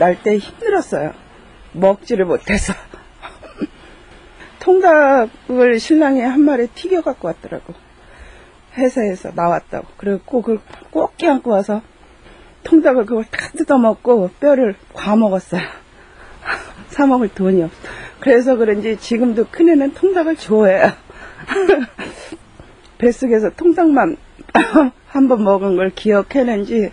날 때 힘들었어요. 먹지를 못해서. 통닭을 신랑이 한 마리 튀겨 갖고 왔더라고. 회사에서 나왔다고. 그리고 그걸 꼭 껴안고 와서 통닭을 그걸 다 뜯어먹고 뼈를 과 먹었어요. 사 먹을 돈이 없어. 그래서 그런지 지금도 큰애는 통닭을 좋아해요. 뱃속에서 통닭만 한 번 먹은 걸 기억해낸지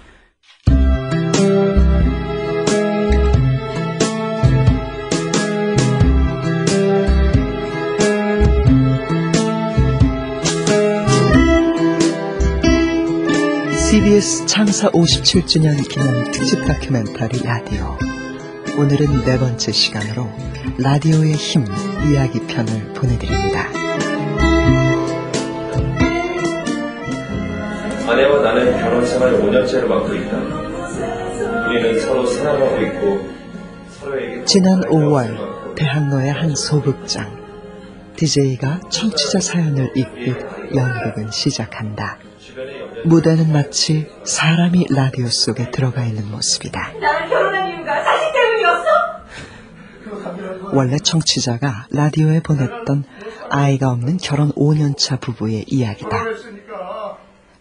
CBS 창사 57주년 기념 특집 다큐멘터리 라디오. 오늘은 네 번째 시간으로 라디오의 힘 이야기 편을 보내드립니다. 아내와 나는 결혼 생활 5년째를 맡고 있다. 우리는 서로 사랑하고 있고 서로에게 지난 5월 대학로의 한 소극장. DJ가 청취자 사연을 읽듯 연극은 시작한다. 무대는 마치 사람이 라디오 속에 들어가 있는 모습이다. 나는 결혼한 이유가 자식 때문이었어? 원래 청취자가 라디오에 보냈던 아이가 없는 결혼 5년차 부부의 이야기다.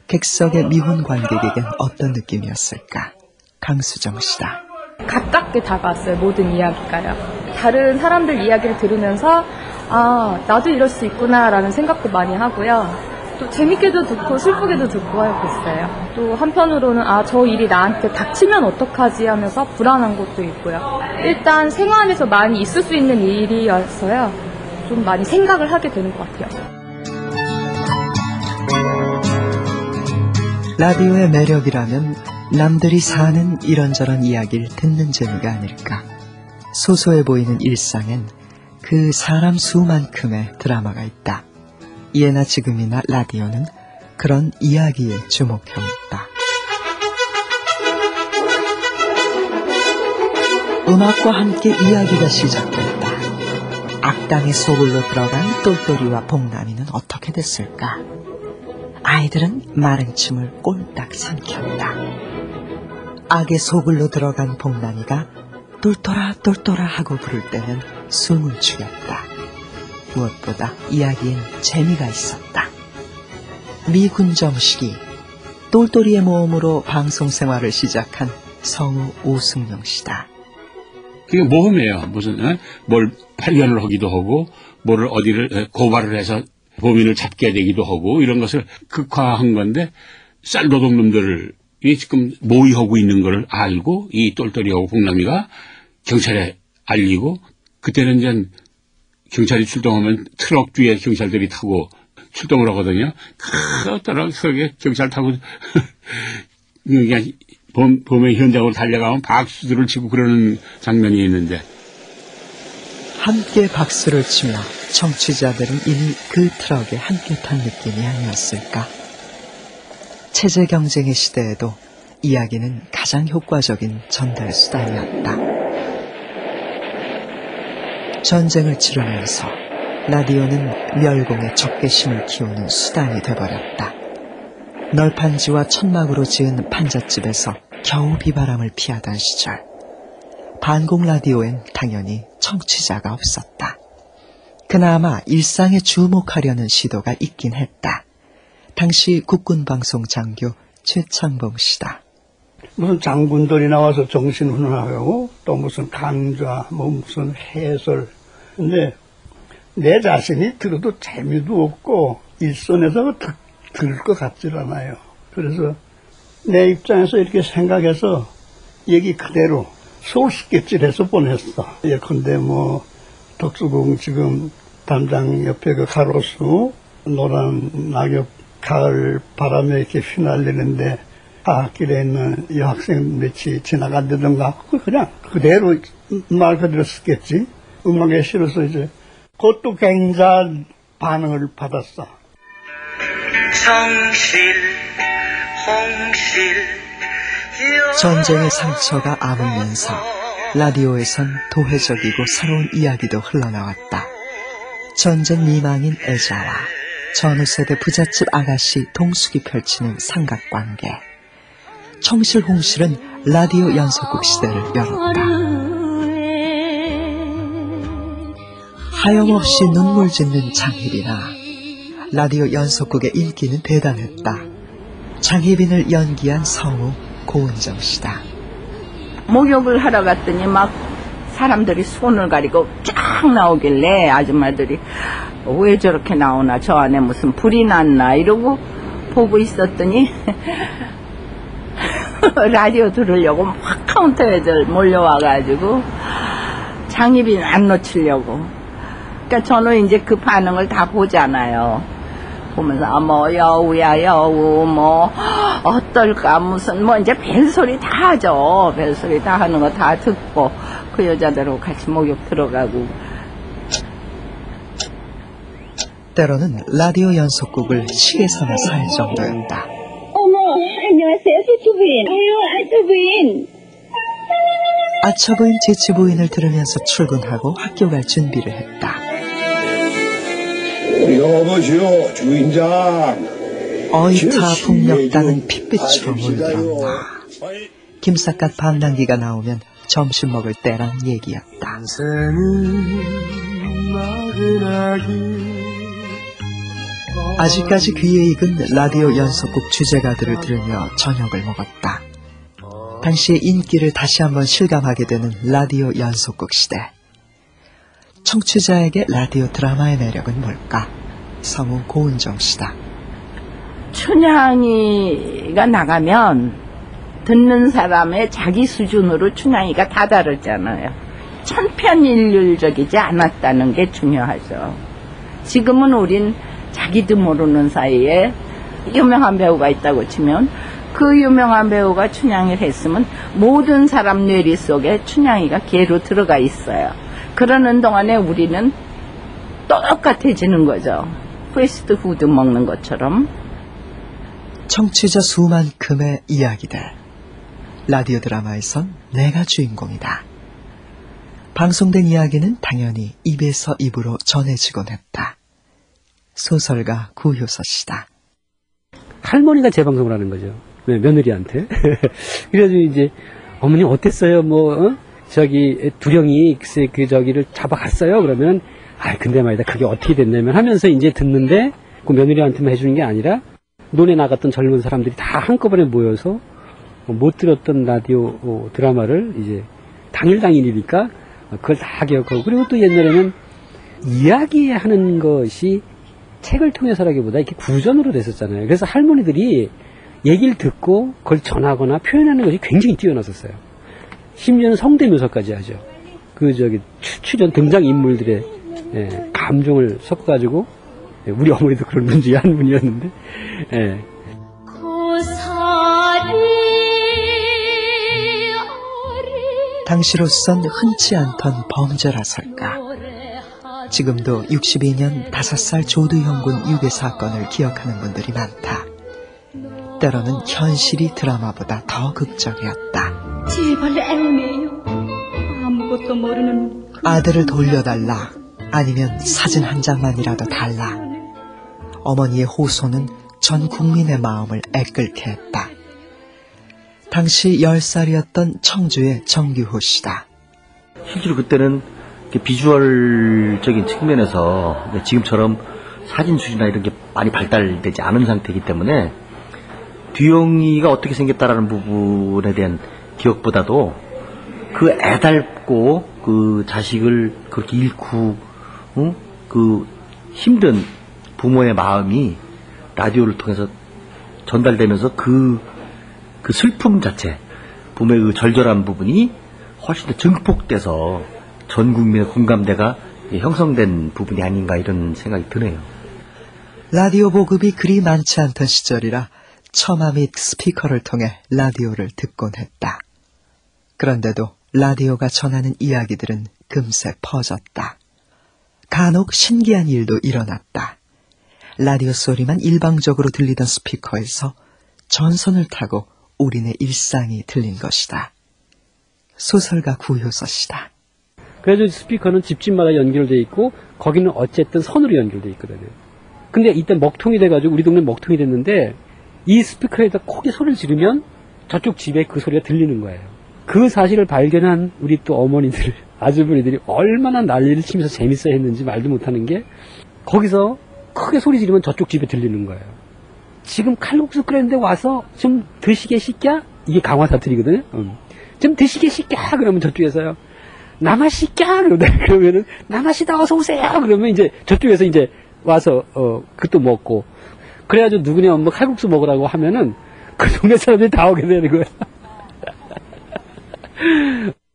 객석의 미혼 관객에겐 어떤 느낌이었을까? 강수정 씨다. 가깝게 다가왔어요, 모든 이야기가요. 다른 사람들 이야기를 들으면서, 아, 나도 이럴 수 있구나라는 생각도 많이 하고요. 또 재밌게도 듣고 슬프게도 듣고 하고 있어요. 또 한편으로는 아, 저 일이 나한테 닥치면 어떡하지 하면서 불안한 것도 있고요. 일단 생활에서 많이 있을 수 있는 일이었어요. 좀 많이 생각을 하게 되는 것 같아요. 라디오의 매력이라면 남들이 사는 이런저런 이야기를 듣는 재미가 아닐까. 소소해 보이는 일상엔 그 사람 수만큼의 드라마가 있다. 예나 지금이나 라디오는 그런 이야기에 주목해왔다. 음악과 함께 이야기가 시작됐다. 악당의 속을로 들어간 똘똘이와 봉남이는 어떻게 됐을까? 아이들은 마른 침을 꼴딱 삼켰다. 악의 속을로 들어간 봉남이가 똘똘아 똘똘아 하고 부를 때는 숨을 죽였다. 무엇보다 이야기엔 재미가 있었다. 미군 정식이 똘똘이의 모험으로 방송 생활을 시작한 성우 오승용 씨다. 그게 모험이에요. 무슨 어? 뭘 발견을 하기도 하고 뭐를 어디를 어, 고발을 해서 범인을 잡게 되기도 하고 이런 것을 극화한 건데 쌀도둑놈들을 이 지금 모의하고 있는 걸 알고 이 똘똘이하고 봉남이가 경찰에 알리고 그때는 이제 경찰이 출동하면 트럭 뒤에 경찰들이 타고 출동을 하거든요. 그 트럭 속에 경찰 타고 그냥 범, 범의 현장으로 달려가면 박수들을 치고 그러는 장면이 있는데 함께 박수를 치며 청취자들은 이미 그 트럭에 함께 탄 느낌이 아니었을까. 체제 경쟁의 시대에도 이야기는 가장 효과적인 전달 수단이었다. 전쟁을 치르면서 라디오는 멸공의 적개심을 키우는 수단이 돼버렸다. 널판지와 천막으로 지은 판잣집에서 겨우 비바람을 피하던 시절. 반공 라디오엔 당연히 청취자가 없었다. 그나마 일상에 주목하려는 시도가 있긴 했다. 당시 국군 방송 장교 최창봉 씨다. 무슨 장군들이 나와서 정신훈련하고 또 무슨 강좌, 뭐 무슨 해설. 근데 내 자신이 들어도 재미도 없고 일선에서 들, 들을 것 같질 않아요. 그래서 내 입장에서 이렇게 생각해서 얘기 그대로 서울시겠질해서 보냈어. 예컨대 뭐 덕수궁 지금 담장 옆에 그 가로수 노란 낙엽 가을 바람에 이렇게 휘날리는데 하학길에 있는 여학생 몇이 지나간다던가 그냥 그대로 말 그대로 쓰겠지. 음악에 실어서 이제 그것도 굉장한 반응을 받았어. 성실 홍실 전쟁의 상처가 아물면서 라디오에선 도회적이고 새로운 이야기도 흘러나왔다. 전쟁 미망인 애자와 전후 세대 부잣집 아가씨 동숙이 펼치는 삼각관계. 청실홍실은 라디오 연속곡 시대를 열었다. 하염없이 눈물 짓는 장희빈아. 라디오 연속극의 인기는 대단했다. 장희빈을 연기한 성우 고은정 씨다. 목욕을 하러 갔더니 막 사람들이 손을 가리고 쫙 나오길래 아줌마들이 왜 저렇게 나오나 저 안에 무슨 불이 났나 이러고 보고 있었더니 라디오 들으려고 막 카운터에들 몰려와가지고 장희빈 안 놓치려고 그러니까 저는 이제 그 반응을 다 보잖아요 보면서 아, 뭐 여우야 여우 뭐 어떨까 무슨 뭐 이제 별소리 다 하죠 별소리 다 하는 거 다 듣고 그 여자들하고 같이 목욕 들어가고 때로는 라디오 연속곡을 시계 삼아 살 정도였다. 어머, 안녕하세요, 세추부인. 아유, 알토부인. 아처부인 제치부인을 들으면서 출근하고 학교 갈 준비를 했다. 여보시오, 주인장. 어이타 북녘땅은 핏빛으로 물들었다. 김삿갓 반란기가 나오면 점심 먹을 때란 얘기였다. 아직까지 귀에 익은 라디오 연속곡 주제가들을 들으며 저녁을 먹었다. 당시의 인기를 다시 한번 실감하게 되는 라디오 연속곡 시대. 청취자에게 라디오 드라마의 매력은 뭘까? 성우 고은정 씨다. 춘향이가 나가면 듣는 사람의 자기 수준으로 춘향이가 다 다르잖아요. 천편일률적이지 않았다는 게 중요하죠. 지금은 우린 자기도 모르는 사이에 유명한 배우가 있다고 치면 그 유명한 배우가 춘향이를 했으면 모든 사람 뇌리 속에 춘향이가 개로 들어가 있어요. 그러는 동안에 우리는 똑같아지는 거죠. 패스트푸드 먹는 것처럼. 청취자 수만큼의 이야기들. 라디오 드라마에선 내가 주인공이다. 방송된 이야기는 당연히 입에서 입으로 전해지곤 했다. 소설가 구효서 씨다. 할머니가 재방송을 하는 거죠. 네, 며느리한테. 그래가지고 이제 어머니 어땠어요? 뭐 어? 저기 두령이 글쎄 그 저기를 잡아갔어요. 그러면 아 근데 말이다 그게 어떻게 됐냐면 하면서 이제 듣는데 그 며느리한테만 해주는 게 아니라 논에 나갔던 젊은 사람들이 다 한꺼번에 모여서 못 들었던 라디오 어, 드라마를 이제 당일 당일이니까 그걸 다 기억하고 그리고 또 옛날에는 이야기하는 것이 책을 통해서라기보다 이렇게 구전으로 됐었잖아요. 그래서 할머니들이 얘기를 듣고 그걸 전하거나 표현하는 것이 굉장히 뛰어났었어요. 심지어는 성대묘사까지 하죠. 그 저기 추- 출연 등장 인물들의 예, 감정을 섞어가지고 예, 우리 어머니도 그런 분 중에 한 분이었는데 예, 당시로선 흔치 않던 범죄라설까. 지금도 62년 5살 조두현군 유괴 사건을 기억하는 분들이 많다. 때로는 현실이 드라마보다 더 극적이었다. 제발 애원해요. 아무것도 모르는 그 아들을 돌려달라. 아니면 사진 한 장만이라도 달라. 어머니의 호소는 전 국민의 마음을 애끓게 했다. 당시 10살이었던 청주의 정규호 씨다. 실제로 그때는 비주얼적인 측면에서 지금처럼 사진 수준이나 이런 게 많이 발달되지 않은 상태이기 때문에 뒤영이가 어떻게 생겼다라는 부분에 대한 기억보다도 그 애달고 그 자식을 그렇게 잃고 응? 그 힘든 부모의 마음이 라디오를 통해서 전달되면서 그, 그 슬픔 자체, 부모의 그 절절한 부분이 훨씬 더 증폭돼서 전 국민의 공감대가 형성된 부분이 아닌가 이런 생각이 드네요. 라디오 보급이 그리 많지 않던 시절이라 처마 및 스피커를 통해 라디오를 듣곤 했다. 그런데도 라디오가 전하는 이야기들은 금세 퍼졌다. 간혹 신기한 일도 일어났다. 라디오 소리만 일방적으로 들리던 스피커에서 전선을 타고 우리네 일상이 들린 것이다. 소설가 구효서 씨다. 그래서 스피커는 집집마다 연결돼 있고 거기는 어쨌든 선으로 연결돼 있거든요. 근데 이때 먹통이 돼가지고 우리 동네 먹통이 됐는데 이 스피커에다 크게 소리를 지르면 저쪽 집에 그 소리가 들리는 거예요. 그 사실을 발견한 우리 또 어머니들, 아주머니들이 얼마나 난리를 치면서 재밌어 했는지 말도 못하는 게 거기서 크게 소리 지르면 저쪽 집에 들리는 거예요. 지금 칼국수 끓였는데 와서 좀 드시게 시켜? 이게 강화 사투리거든요. 음. 좀 드시게 시켜? 그러면 저쪽에서요. 시켜? 그러면은 나마시다 어서 오세요. 그러면 이제 저쪽에서 이제 와서 어 그것도 먹고 그래가지고 누구냐 뭐 칼국수 먹으라고 하면은 그 동네 사람들이 다 오게 되는 거야.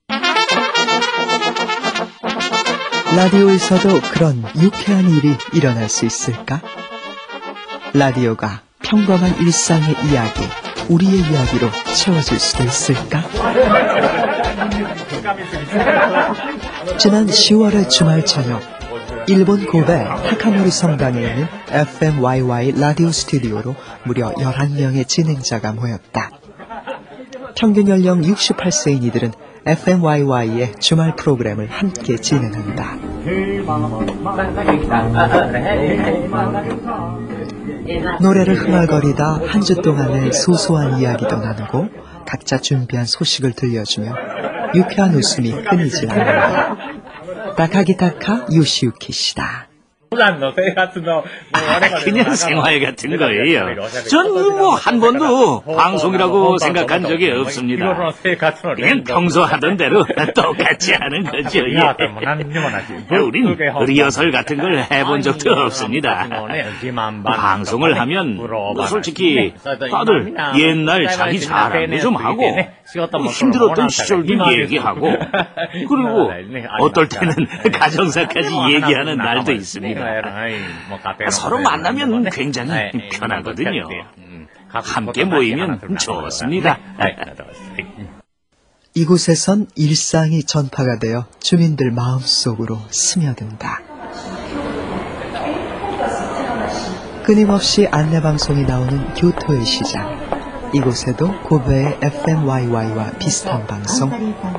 라디오에서도 그런 유쾌한 일이 일어날 수 있을까? 라디오가 평범한 일상의 이야기, 우리의 이야기로 채워질 수도 있을까? 지난 10월의 주말 저녁, 일본 고베 타카모리 성당에 있는 FMYY 라디오 스튜디오로 무려 11명의 진행자가 모였다. 평균 연령 68세인 이들은 FMYY의 주말 프로그램을 함께 진행한다. 노래를 흥얼거리다 한 주 동안의 소소한 이야기도 나누고 각자 준비한 소식을 들려주며 유쾌한 웃음이 끊이질 않는다. 다카기타카 요시유키 씨다. 아, 그냥 생활 같은 거예요. 전 뭐 한 번도 방송이라고 생각한 적이 없습니다. 그냥 평소 하던 대로 똑같이 하는 거죠. 예. 우린 리허설 같은 걸 해본 적도 없습니다. 방송을 하면 뭐 솔직히 다들 옛날 자기 자랑도 좀 하고 힘들었던 시절도 얘기하고 그리고 어떨 때는 가정사까지 얘기하는 날도 있습니다. 네. 아, 서로 만나면 굉장히 편하거든요. 함께 모이면 좋습니다. 이곳에선 일상이 전파가 되어 주민들 마음속으로 스며든다. 끊임없이 안내방송이 나오는 교토의 시장. 이곳에도 고베의 FMYY와 비슷한 방송,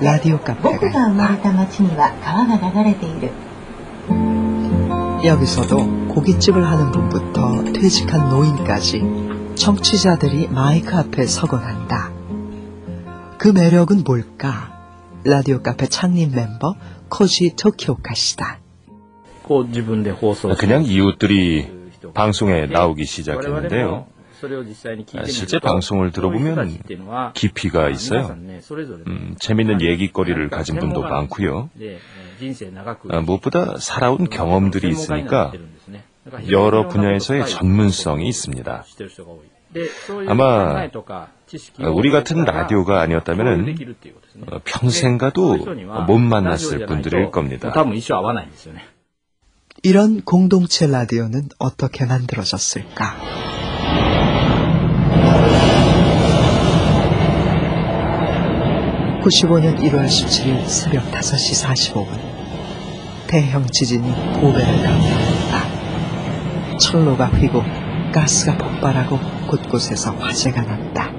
라디오 카페가 있다. 여기서도 고깃집을 하는 분부터 퇴직한 노인까지 청취자들이 마이크 앞에 서곤 한다. 그 매력은 뭘까? 라디오 카페 창립 멤버 코지 토키오카시다. 아, 그냥 이웃들이 방송에 나오기 시작했는데요. 아, 실제 방송을 들어보면 깊이가 있어요. 음, 재밌는 얘기거리를 가진 분도 많고요. 아, 무엇보다 살아온 경험들이 있으니까 여러 분야에서의 전문성이 있습니다. 아마 우리 같은 라디오가 아니었다면 평생 가도 못 만났을 분들일 겁니다. 이런 공동체 라디오는 어떻게 만들어졌을까? (95년 1월 17일) 새벽 5시 45분 대형 지진이 고베를 강타했다. 철로가 휘고 가스가 폭발하고 곳곳에서 화재가 났다.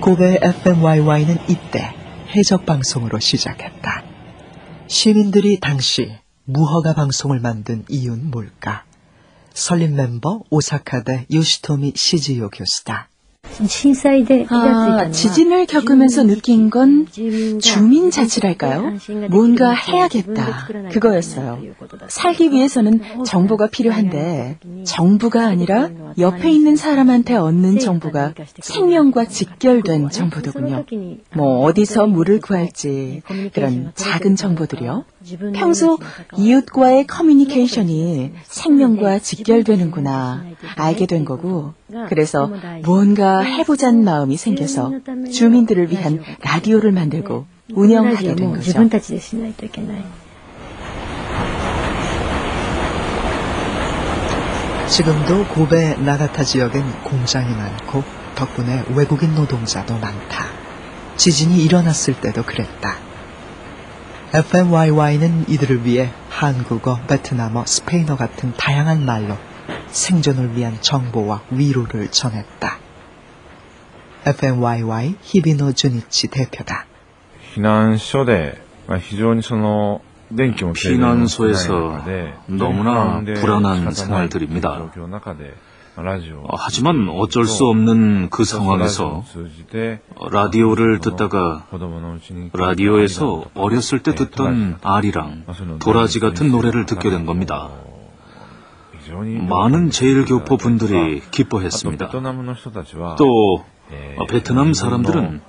고베 FMYY는 이때 해적 방송으로 시작했다. 시민들이 당시 무허가 방송을 만든 이유는 뭘까? 설립 멤버 오사카대 요시토미 시지요 교수다. 아, 지진을 겪으면서 느낀 건 주민 자치랄까요? 뭔가 해야겠다. 그거였어요. 살기 위해서는 정보가 필요한데 정부가 아니라 옆에 있는 사람한테 얻는 정보가 생명과 직결된 정보더군요. 뭐 어디서 물을 구할지 그런 작은 정보들이요. 평소 이웃과의 커뮤니케이션이 생명과 직결되는구나 알게 된 거고 그래서 뭔가 해보자는 마음이 생겨서 주민들을 위한 라디오를 만들고 운영하게 된 거죠. 지금도 고베 나가타 지역엔 공장이 많고 덕분에 외국인 노동자도 많다. 지진이 일어났을 때도 그랬다. FMYY는 이들을 위해 한국어, 베트남어, 스페인어 같은 다양한 말로 생존을 위한 정보와 위로를 전했다. FMYY 히비노 주니치 대표다. 避難所で、まあ、非常にその電気も停電も少ない 피난소에서 中で 너무나 で 불안한 仕方ない 생활들입니다. 어, 하지만 어쩔 수 없는 그 상황에서 라디오를 듣다가 라디오에서 어렸을 때 듣던 아리랑 도라지 같은 노래를 듣게 된 겁니다. 많은 제일교포 분들이 기뻐했습니다. 또 어, 베트남 사람들은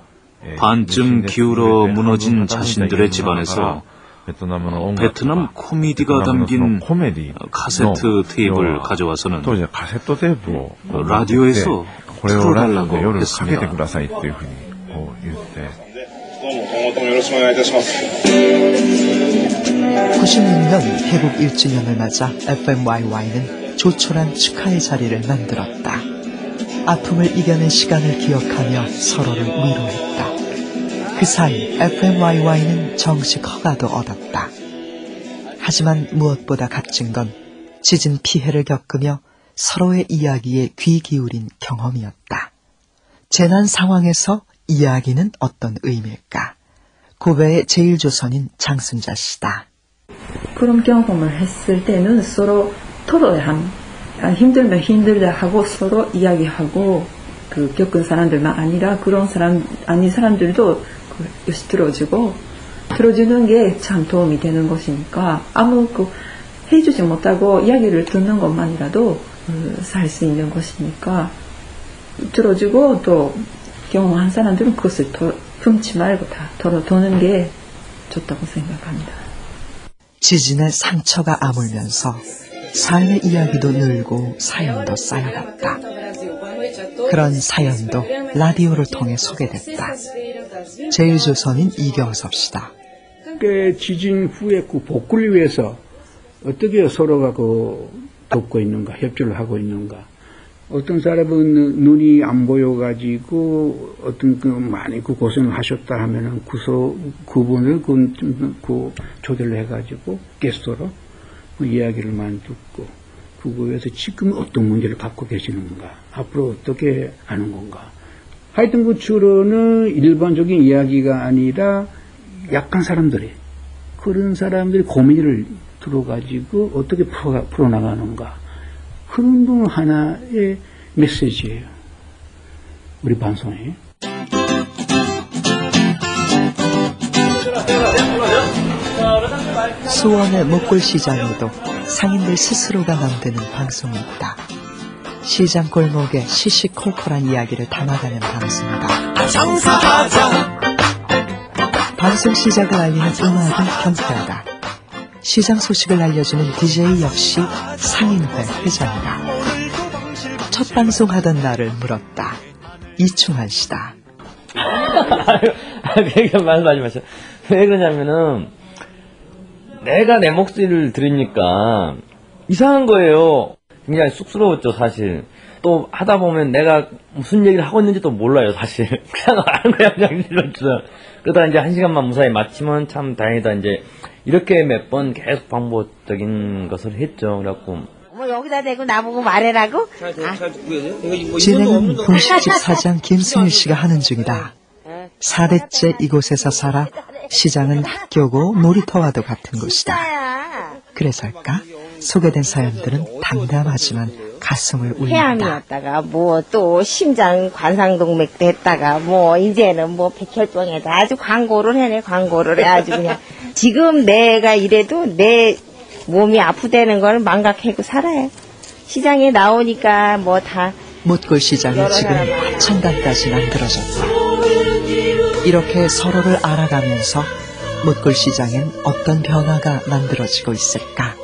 반쯤 기울어 무너진 자신들의 집안에서 어, 베트남 코미디가 담긴 카세트 테이프를 가져와서는 어, 라디오에서 틀어달라고 했습니다. 96년 개국 1주년을 맞아 FMYY는 조촐한 축하의 자리를 만들었다. 아픔을 이겨낸 시간을 기억하며 서로를 위로했다. 그 사이 FMYY는 정식 허가도 얻었다. 하지만 무엇보다 값진 건 지진 피해를 겪으며 서로의 이야기에 귀 기울인 경험이었다. 재난 상황에서 이야기는 어떤 의미일까? 고베의 제일조선인 장순자 씨다. 그런 경험을 했을 때는 서로 토로야 함. 힘들면 힘들다 하고 서로 이야기하고 그 겪은 사람들만 아니라 그런 사람 아닌 사람들도 요시 들어주고 들어주는 게 참 도움이 되는 것이니까 아무 그 해주지 못하고 이야기를 듣는 것만이라도 그 살수 있는 것이니까 들어주고 또 경험한 사람들은 그것을 더 품지 말고 다 덜어도는 게 좋다고 생각합니다. 지진의 상처가 아물면서 삶의 이야기도 늘고 사연도 쌓여갔다. 그런 사연도 라디오를 통해 소개됐다. 제일조선인 이경섭 씨다. 그 지진 후에 그 복구를 위해서 어떻게 서로가 그 돕고 있는가, 협조를 하고 있는가. 어떤 사람은 눈이 안 보여가지고 어떤 그 많이 그 고생을 하셨다 하면은 그서 그분을 그, 그 초대를 해가지고 게스트로 그 이야기를 많이 듣고 그거에서 지금 어떤 문제를 갖고 계시는가, 앞으로 어떻게 하는 건가. 하여튼 그 주로는 일반적인 이야기가 아니라 약한 사람들이 그런 사람들이 고민을 들어가지고 어떻게 풀어, 풀어나가는가. 그런 분 하나의 메시지예요. 우리 방송에. 수원의 목골시장에도 상인들 스스로가 만드는 방송이 있다. 시장 골목에 시시콜콜한 이야기를 담아가는 방송이다. 장사하자. 방송 시작을 알리는 음악은 경쾌하다. 시장 소식을 알려주는 DJ 역시 상인회 회장이다. 첫 방송하던 날을 물었다. 이충환 씨다. 그러니까 말씀하지 마세요. 왜 그러냐면은 내가 내 목소리를 들으니까 이상한 거예요. 굉장히 쑥스러웠죠, 사실. 또 하다 보면 내가 무슨 얘기를 하고 있는지도 몰라요, 사실. 그냥 하는 거야, 그냥 질렀죠. 그러다가 이제 한 시간만 무사히 마치면 참 다행이다, 이제. 이렇게 몇 번 계속 반복적인 것을 했죠. 그래갖고. 뭐 여기다 대고 나보고 말해라고? 아. 진행은 분식집 사장 김승일 씨가 하는 중이다. 4대째 이곳에서 살아 시장은 학교고 놀이터와도 같은 곳이다. 그래서일까? 소개된 사연들은 담담하지만 가슴을 울린다. 폐암이었다가 뭐 또 심장 관상동맥도 했다가 뭐 이제는 뭐 백혈병에다 아주 광고를 해내 광고를 해 아주 그냥 지금 내가 이래도 내 몸이 아프다는 걸 망각하고 살아요. 시장에 나오니까 뭐 다 못골 시장이 지금 화천단까지 만들어졌다. 이렇게 서로를 알아가면서 못골 시장엔 어떤 변화가 만들어지고 있을까?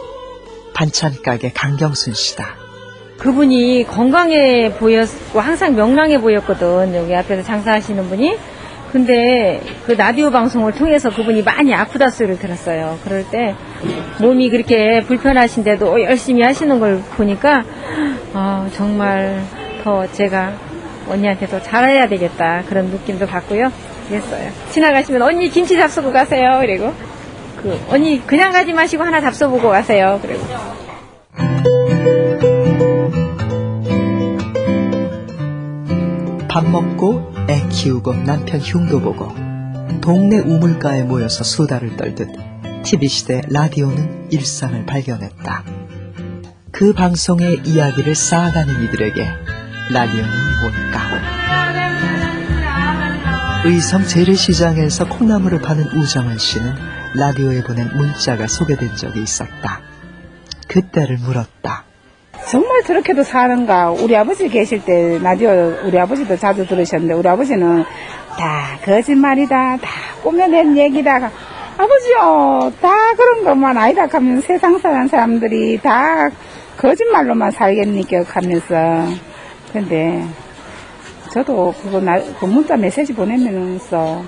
반찬 가게 강경순 씨다. 그분이 건강해 보였고 항상 명랑해 보였거든. 여기 앞에서 장사하시는 분이. 근데 그 라디오 방송을 통해서 그분이 많이 아프다 소리를 들었어요. 그럴 때 몸이 그렇게 불편하신데도 열심히 하시는 걸 보니까 어, 정말 더 제가 언니한테 더 잘해야 되겠다 그런 느낌도 받고요. 그랬어요. 지나가시면 언니 김치 잡수고 가세요. 그리고 그 언니 그냥 가지 마시고 하나 잡숴보고 가세요. 그리고 밥 먹고 애 키우고 남편 흉도 보고 동네 우물가에 모여서 수다를 떨듯 TV시대 라디오는 일상을 발견했다. 그 방송의 이야기를 쌓아가는 이들에게 라디오는 뭘까? 의성 재래시장에서 콩나물을 파는 우정원 씨는 라디오에 보낸 문자가 소개된 적이 있었다. 그때를 물었다. 정말 저렇게도 사는가? 우리 아버지 계실 때 라디오 우리 아버지도 자주 들으셨는데 우리 아버지는 다 거짓말이다. 다 꾸며낸 얘기다. 아버지요, 다 그런 것만 아니다 하면 세상 사는 사람들이 다 거짓말로만 살겠니까 하면서. 근데 저도 그거 나, 그 문자 메시지 보내면서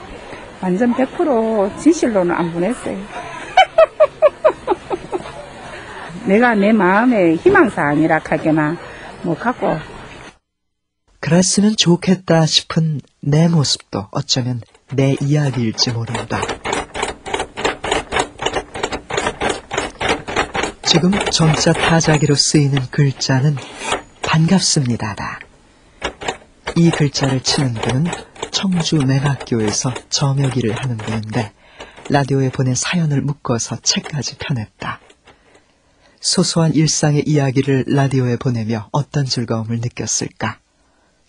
완전 100% 진실로는 안 보냈어요. 내가 내 마음의 희망사 아니라 하게나 뭐 갖고 그랬으면 좋겠다 싶은 내 모습도 어쩌면 내 이야기일지 모른다. 지금 점자 타자기로 쓰이는 글자는 반갑습니다다. 이 글자를 치는 분은 청주 맹학교에서 정혁이를 하는 분인데 라디오에 보낸 사연을 묶어서 책까지 펴냈다. 소소한 일상의 이야기를 라디오에 보내며 어떤 즐거움을 느꼈을까?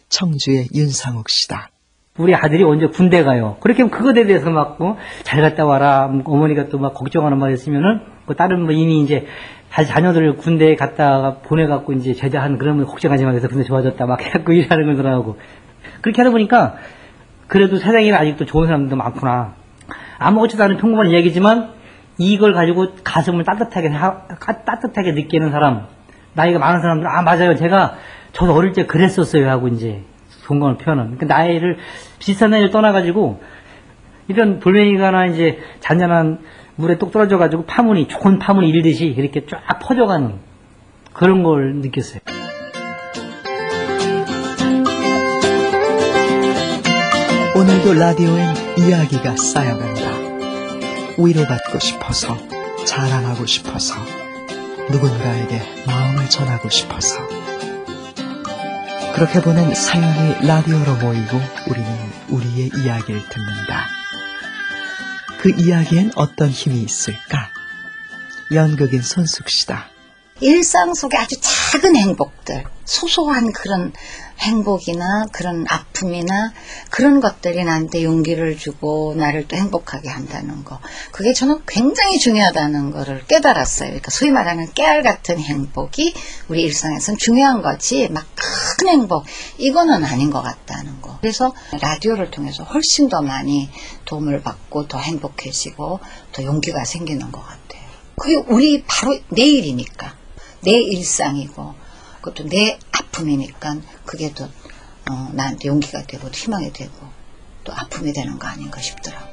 청주의 윤상욱 씨다. 우리 아들이 언제 군대 가요. 그렇게 하면 그것에 대해서 막, 어, 잘 갔다 와라. 어머니가 또 막 걱정하는 말 있으면은, 그 다른 뭐 이미 이제, 자녀들 군대에 갔다가 보내갖고 이제 제대한 그러면 걱정하지 마. 그래서 군대 좋아졌다. 막 해갖고 일하는 거더라고. 그렇게 하다 보니까, 그래도 세상에는 아직도 좋은 사람들도 많구나. 아무것도 않은 평범한 이야기지만, 이걸 가지고 가슴을 따뜻하게, 하, 따뜻하게 느끼는 사람, 나이가 많은 사람들은, 아, 맞아요. 제가, 저도 어릴 때 그랬었어요. 하고 이제, 공감을 표현은. 그러니까 나이를, 비슷한 나이를 떠나가지고, 이런 돌멩이가나 이제 잔잔한 물에 똑 떨어져가지고 파문이, 좋은 파문이 일듯이 이렇게 쫙 퍼져가는 그런 걸 느꼈어요. 오늘도 라디오엔 이야기가 쌓여간다. 위로받고 싶어서, 자랑하고 싶어서, 누군가에게 마음을 전하고 싶어서. 그렇게 보낸 사연이 라디오로 모이고 우리는 우리의 이야기를 듣는다. 그 이야기엔 어떤 힘이 있을까? 연극인 손숙시다. 일상 속에 아주 작은 행복들, 소소한 그런 행복이나 그런 아픔이나 그런 것들이 나한테 용기를 주고 나를 또 행복하게 한다는 거. 그게 저는 굉장히 중요하다는 거를 깨달았어요. 그러니까 소위 말하는 깨알 같은 행복이 우리 일상에선 중요한 거지 막 큰 행복 이거는 아닌 것 같다는 거. 그래서 라디오를 통해서 훨씬 더 많이 도움을 받고 더 행복해지고 더 용기가 생기는 것 같아요. 그게 우리 바로 내일이니까 내 일상이고 그것도 내 아픔이니까 그게 또 어, 나한테 용기가 되고 희망이 되고 또 아픔이 되는 거 아닌가 싶더라고.